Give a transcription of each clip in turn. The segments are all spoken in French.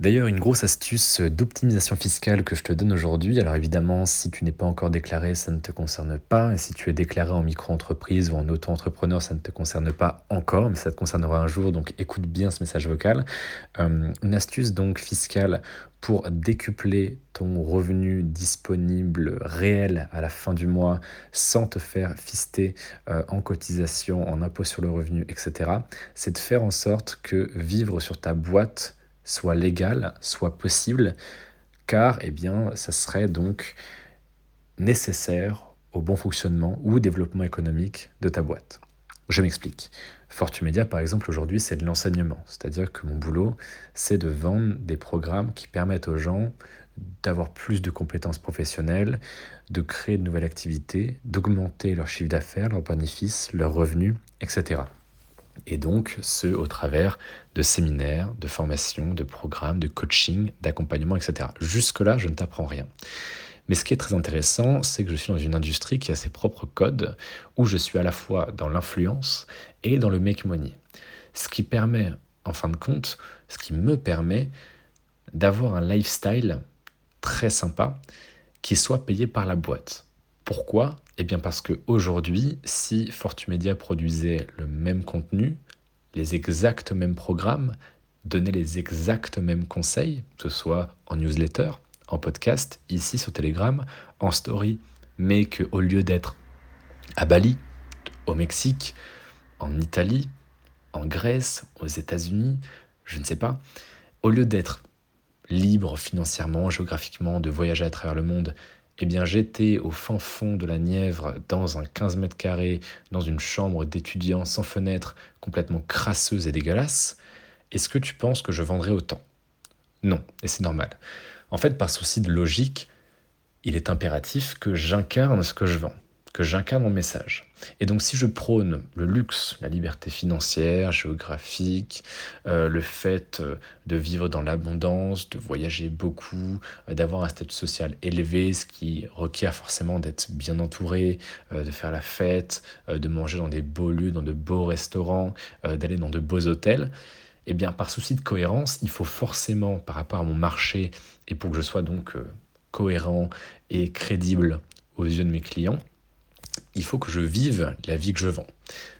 D'ailleurs, une grosse astuce d'optimisation fiscale que je te donne aujourd'hui, alors évidemment, si tu n'es pas encore déclaré, ça ne te concerne pas, et si tu es déclaré en micro-entreprise ou en auto-entrepreneur, ça ne te concerne pas encore, mais ça te concernera un jour, donc écoute bien ce message vocal. Euh, une astuce donc fiscale pour décupler ton revenu disponible réel à la fin du mois sans te faire fister euh, en cotisation, en impôt sur le revenu, etc., c'est de faire en sorte que vivre sur ta boîte soit légal, soit possible, car eh bien, ça serait donc nécessaire au bon fonctionnement ou développement économique de ta boîte. Je m'explique. Fortumedia, par exemple, aujourd'hui, c'est de l'enseignement. C'est-à-dire que mon boulot, c'est de vendre des programmes qui permettent aux gens d'avoir plus de compétences professionnelles, de créer de nouvelles activités, d'augmenter leur chiffre d'affaires, leurs bénéfices, leurs revenus, etc et donc ce au travers de séminaires, de formations, de programmes, de coaching, d'accompagnement, etc. Jusque-là, je ne t'apprends rien. Mais ce qui est très intéressant, c'est que je suis dans une industrie qui a ses propres codes, où je suis à la fois dans l'influence et dans le make money. Ce qui permet, en fin de compte, ce qui me permet d'avoir un lifestyle très sympa qui soit payé par la boîte. Pourquoi? Eh bien parce qu'aujourd'hui, si Fortumedia produisait le même contenu, les exacts mêmes programmes, donnait les exacts mêmes conseils, que ce soit en newsletter, en podcast, ici sur Telegram, en story, mais qu'au lieu d'être à Bali, au Mexique, en Italie, en Grèce, aux États-Unis, je ne sais pas, au lieu d'être libre financièrement, géographiquement, de voyager à travers le monde, eh bien, j'étais au fin fond de la Nièvre, dans un 15 mètres carrés, dans une chambre d'étudiant sans fenêtre, complètement crasseuse et dégueulasse. Est-ce que tu penses que je vendrais autant? Non, et c'est normal. En fait, par souci de logique, il est impératif que j'incarne ce que je vends que j'incarne mon message. Et donc si je prône le luxe, la liberté financière, géographique, euh, le fait euh, de vivre dans l'abondance, de voyager beaucoup, euh, d'avoir un statut social élevé, ce qui requiert forcément d'être bien entouré, de faire la fête, de manger dans des beaux lieux, dans de beaux restaurants, d'aller dans de beaux hôtels, eh bien par souci de cohérence, il faut forcément par rapport à mon marché et pour que je sois donc cohérent et crédible aux yeux de mes clients, il faut que je vive la vie que je vends.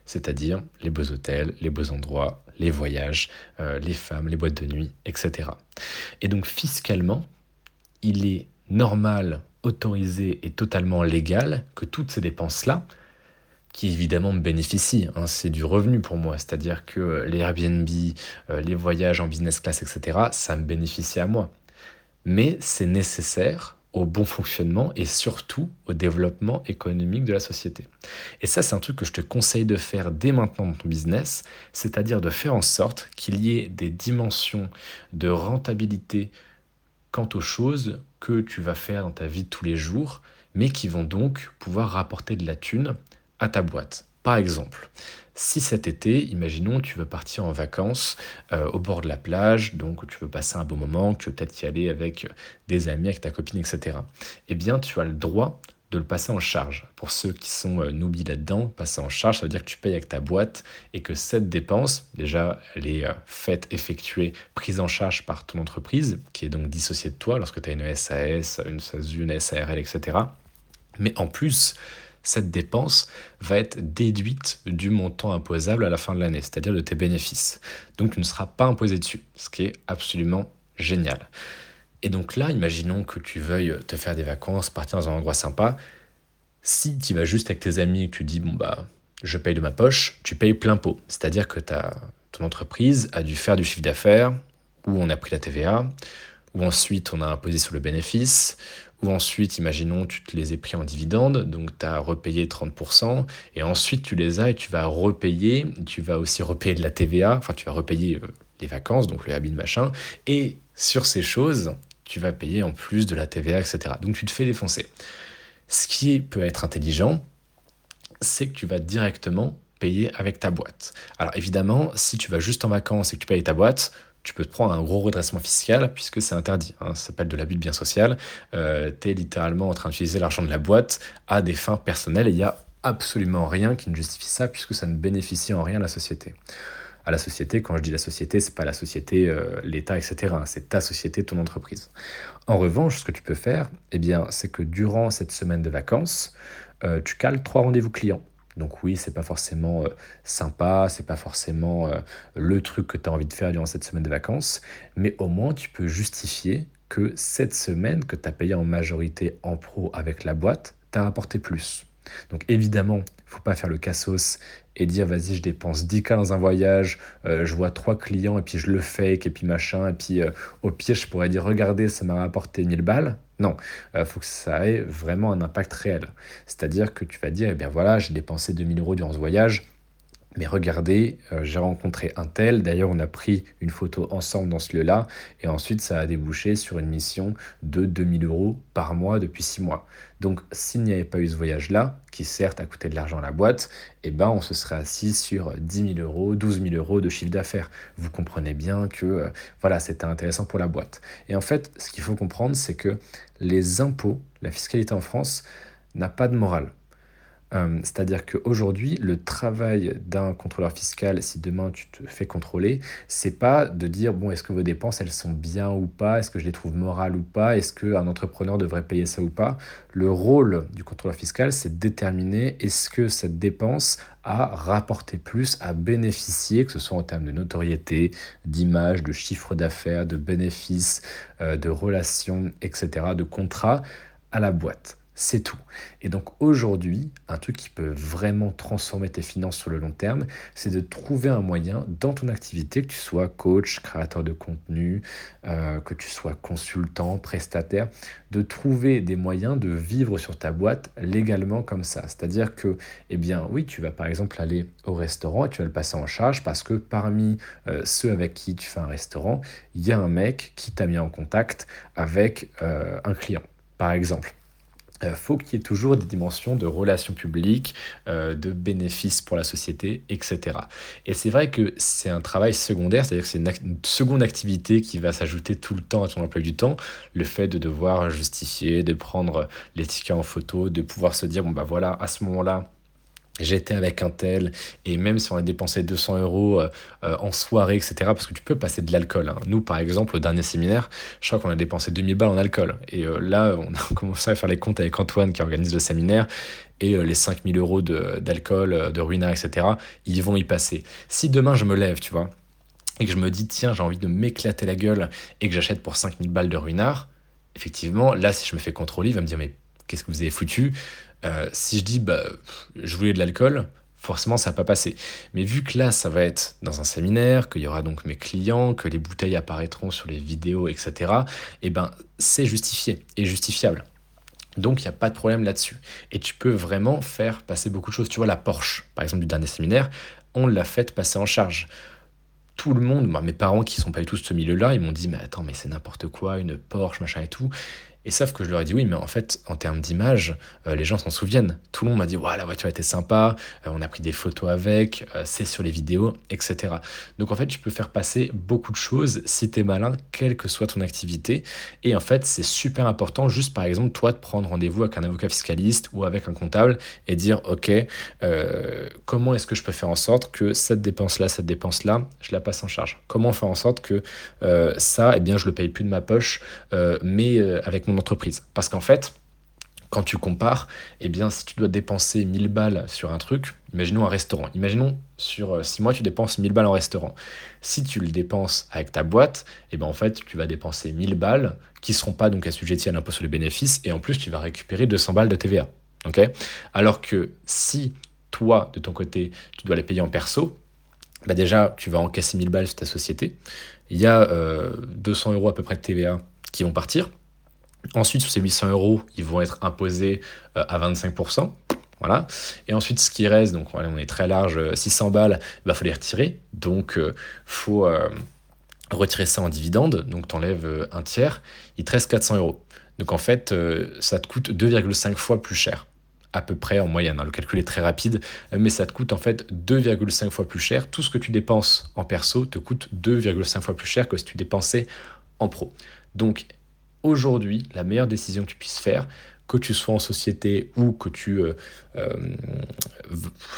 C'est-à-dire les beaux hôtels, les beaux endroits, les voyages, euh, les femmes, les boîtes de nuit, etc. Et donc fiscalement, il est normal, autorisé et totalement légal que toutes ces dépenses-là, qui évidemment me bénéficient, hein, c'est du revenu pour moi, c'est-à-dire que les Airbnb, euh, les voyages en business class, etc., ça me bénéficie à moi. Mais c'est nécessaire au bon fonctionnement et surtout au développement économique de la société. Et ça, c'est un truc que je te conseille de faire dès maintenant dans ton business, c'est-à-dire de faire en sorte qu'il y ait des dimensions de rentabilité quant aux choses que tu vas faire dans ta vie de tous les jours, mais qui vont donc pouvoir rapporter de la thune à ta boîte. Par exemple, si cet été, imaginons, tu veux partir en vacances euh, au bord de la plage, donc tu veux passer un bon moment, tu veux peut-être y aller avec des amis, avec ta copine, etc., eh bien, tu as le droit de le passer en charge. Pour ceux qui sont euh, là-dedans, passer en charge, ça veut dire que tu payes avec ta boîte et que cette dépense, déjà, elle est euh, faite, effectuée, prise en charge par ton entreprise, qui est donc dissociée de toi lorsque tu as une SAS, une SASU, une SARL, etc. Mais en plus, cette dépense va être déduite du montant imposable à la fin de l'année, c'est-à-dire de tes bénéfices. Donc tu ne seras pas imposé dessus, ce qui est absolument génial. Et donc là, imaginons que tu veuilles te faire des vacances, partir dans un endroit sympa. Si tu vas juste avec tes amis et que tu dis, bon bah, je paye de ma poche, tu payes plein pot. C'est-à-dire que ta, ton entreprise a dû faire du chiffre d'affaires, ou on a pris la TVA, ou ensuite on a imposé sur le bénéfice, ou ensuite, imaginons, tu te les aies pris en dividende, donc tu as repayé 30%, et ensuite tu les as et tu vas repayer, tu vas aussi repayer de la TVA, enfin tu vas repayer euh, les vacances, donc le habit machin, et sur ces choses, tu vas payer en plus de la TVA, etc. Donc tu te fais défoncer. Ce qui peut être intelligent, c'est que tu vas directement payer avec ta boîte. Alors évidemment, si tu vas juste en vacances et que tu payes ta boîte, tu peux te prendre un gros redressement fiscal puisque c'est interdit. Hein. ça s'appelle de l'abus de bien social. Euh, tu es littéralement en train d'utiliser l'argent de la boîte à des fins personnelles et il n'y a absolument rien qui ne justifie ça puisque ça ne bénéficie en rien à la société. à la société. Quand je dis la société, c'est pas la société, euh, l'État, etc. C'est ta société, ton entreprise. En revanche, ce que tu peux faire, eh bien, c'est que durant cette semaine de vacances, euh, tu cales trois rendez-vous clients. Donc oui, c'est pas forcément euh, sympa, c'est pas forcément le truc que tu as envie de faire durant cette semaine de vacances, mais au moins tu peux justifier que cette semaine que tu as payé en majorité en pro avec la boîte, t'a rapporté plus. Donc évidemment, faut pas faire le cassos et dire vas-y je dépense 10K dans un voyage, euh, je vois trois clients et puis je le fake et puis machin et puis euh, au pire je pourrais dire regardez ça m'a rapporté 1000 balles. Non, il euh, faut que ça ait vraiment un impact réel. C'est-à-dire que tu vas dire eh bien voilà j'ai dépensé 2000 euros durant ce voyage, mais regardez, euh, j'ai rencontré un tel, d'ailleurs on a pris une photo ensemble dans ce lieu-là, et ensuite ça a débouché sur une mission de 2000 euros par mois depuis 6 mois. Donc s'il n'y avait pas eu ce voyage-là, qui certes a coûté de l'argent à la boîte, eh ben on se serait assis sur 10 000 euros, 12 000 euros de chiffre d'affaires. Vous comprenez bien que euh, voilà, c'était intéressant pour la boîte. Et en fait, ce qu'il faut comprendre, c'est que les impôts, la fiscalité en France, n'a pas de morale. Euh, c'est-à-dire qu'aujourd'hui, le travail d'un contrôleur fiscal, si demain tu te fais contrôler, c'est pas de dire bon, est-ce que vos dépenses elles sont bien ou pas, est-ce que je les trouve morales ou pas, est-ce qu'un entrepreneur devrait payer ça ou pas? Le rôle du contrôleur fiscal, c'est de déterminer est-ce que cette dépense a rapporté plus, a bénéficié, que ce soit en termes de notoriété, d'image, de chiffre d'affaires, de bénéfices, euh, de relations, etc., de contrats à la boîte. C'est tout. Et donc aujourd'hui, un truc qui peut vraiment transformer tes finances sur le long terme, c'est de trouver un moyen dans ton activité, que tu sois coach, créateur de contenu, euh, que tu sois consultant, prestataire, de trouver des moyens de vivre sur ta boîte légalement comme ça. C'est-à-dire que, eh bien, oui, tu vas par exemple aller au restaurant et tu vas le passer en charge parce que parmi euh, ceux avec qui tu fais un restaurant, il y a un mec qui t'a mis en contact avec euh, un client, par exemple. Euh, faut qu'il y ait toujours des dimensions de relations publiques, euh, de bénéfices pour la société, etc. Et c'est vrai que c'est un travail secondaire, c'est-à-dire que c'est une, seconde activité qui va s'ajouter tout le temps à ton emploi du temps. Le fait de devoir justifier, de prendre les tickets en photo, de pouvoir se dire, bon bah voilà, à ce moment-là, j'étais avec un tel, et même si on a dépensé 200 euros euh, euh, en soirée, etc., parce que tu peux passer de l'alcool. Hein. Nous, par exemple, au dernier séminaire, je crois qu'on a dépensé 2000 balles en alcool. Et euh, là, on a commencé à faire les comptes avec Antoine qui organise le séminaire, et les 5000 euros d'alcool, de, ruinard, etc., ils vont y passer. Si demain je me lève, tu vois, et que je me dis, tiens, j'ai envie de m'éclater la gueule, et que j'achète pour 5000 balles de ruinard, effectivement, là, si je me fais contrôler, il va me dire, mais qu'est-ce que vous avez foutu? Euh, si je dis, bah, je voulais de l'alcool, forcément ça va pas passer. Mais vu que là, ça va être dans un séminaire, qu'il y aura donc mes clients, que les bouteilles apparaîtront sur les vidéos, etc., eh ben, c'est justifié et justifiable. Donc, il n'y a pas de problème là-dessus. Et tu peux vraiment faire passer beaucoup de choses. Tu vois, la Porsche, par exemple, du dernier séminaire, on l'a fait passer en charge. Tout le monde, mes parents qui sont pas du tout ce milieu-là, ils m'ont dit, mais attends, mais c'est n'importe quoi, une Porsche, machin et tout. Et sauf que je leur ai dit oui, mais en fait, en termes d'image, euh, les gens s'en souviennent. Tout le monde m'a dit, ouais, la voiture était sympa, euh, on a pris des photos avec, euh, c'est sur les vidéos, etc. Donc en fait, tu peux faire passer beaucoup de choses si tu es malin, quelle que soit ton activité. Et en fait, c'est super important, juste par exemple, toi, de prendre rendez-vous avec un avocat fiscaliste ou avec un comptable et dire, ok, comment est-ce que je peux faire en sorte que cette dépense-là, cette dépense-là, je la passe en charge? Comment faire en sorte que ça, eh bien, je le paye plus de ma poche, mais avec entreprise. Parce qu'en fait, quand tu compares, eh bien, si tu dois dépenser 1000 balles sur un truc, imaginons un restaurant. Imaginons sur 6 euh, mois, tu dépenses 1000 balles en restaurant. Si tu le dépenses avec ta boîte, eh bien, en fait, tu vas dépenser 1000 balles qui ne seront pas donc assujetties à l'impôt sur les bénéfices et en plus, tu vas récupérer 200 balles de TVA. ok? Alors que si toi, de ton côté, tu dois les payer en perso, bah déjà, tu vas encaisser 1000 balles sur ta société. Il y a 200 euh, euros à peu près de TVA qui vont partir. Ensuite, sur ces 800 euros, ils vont être imposés euh, à 25%. Voilà. Et ensuite, ce qui reste, donc on est très large, 600 euh, balles, il bah, faut les retirer. Donc, il euh, faut retirer ça en dividende. Donc, tu enlèves un tiers. Il te reste 400 euros. Donc, en fait, ça te coûte 2,5 fois plus cher. À peu près en moyenne. Hein. Le calcul est très rapide, mais ça te coûte en fait 2,5 fois plus cher. Tout ce que tu dépenses en perso te coûte 2,5 fois plus cher que si tu dépensais en pro. Donc, aujourd'hui la meilleure décision que tu puisses faire que tu sois en société ou que tu, euh, euh,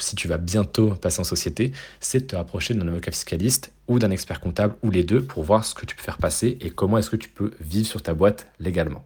si tu vas bientôt passer en société, c'est de te rapprocher d'un avocat fiscaliste ou d'un expert comptable ou les deux pour voir ce que tu peux faire passer et comment est-ce que tu peux vivre sur ta boîte légalement.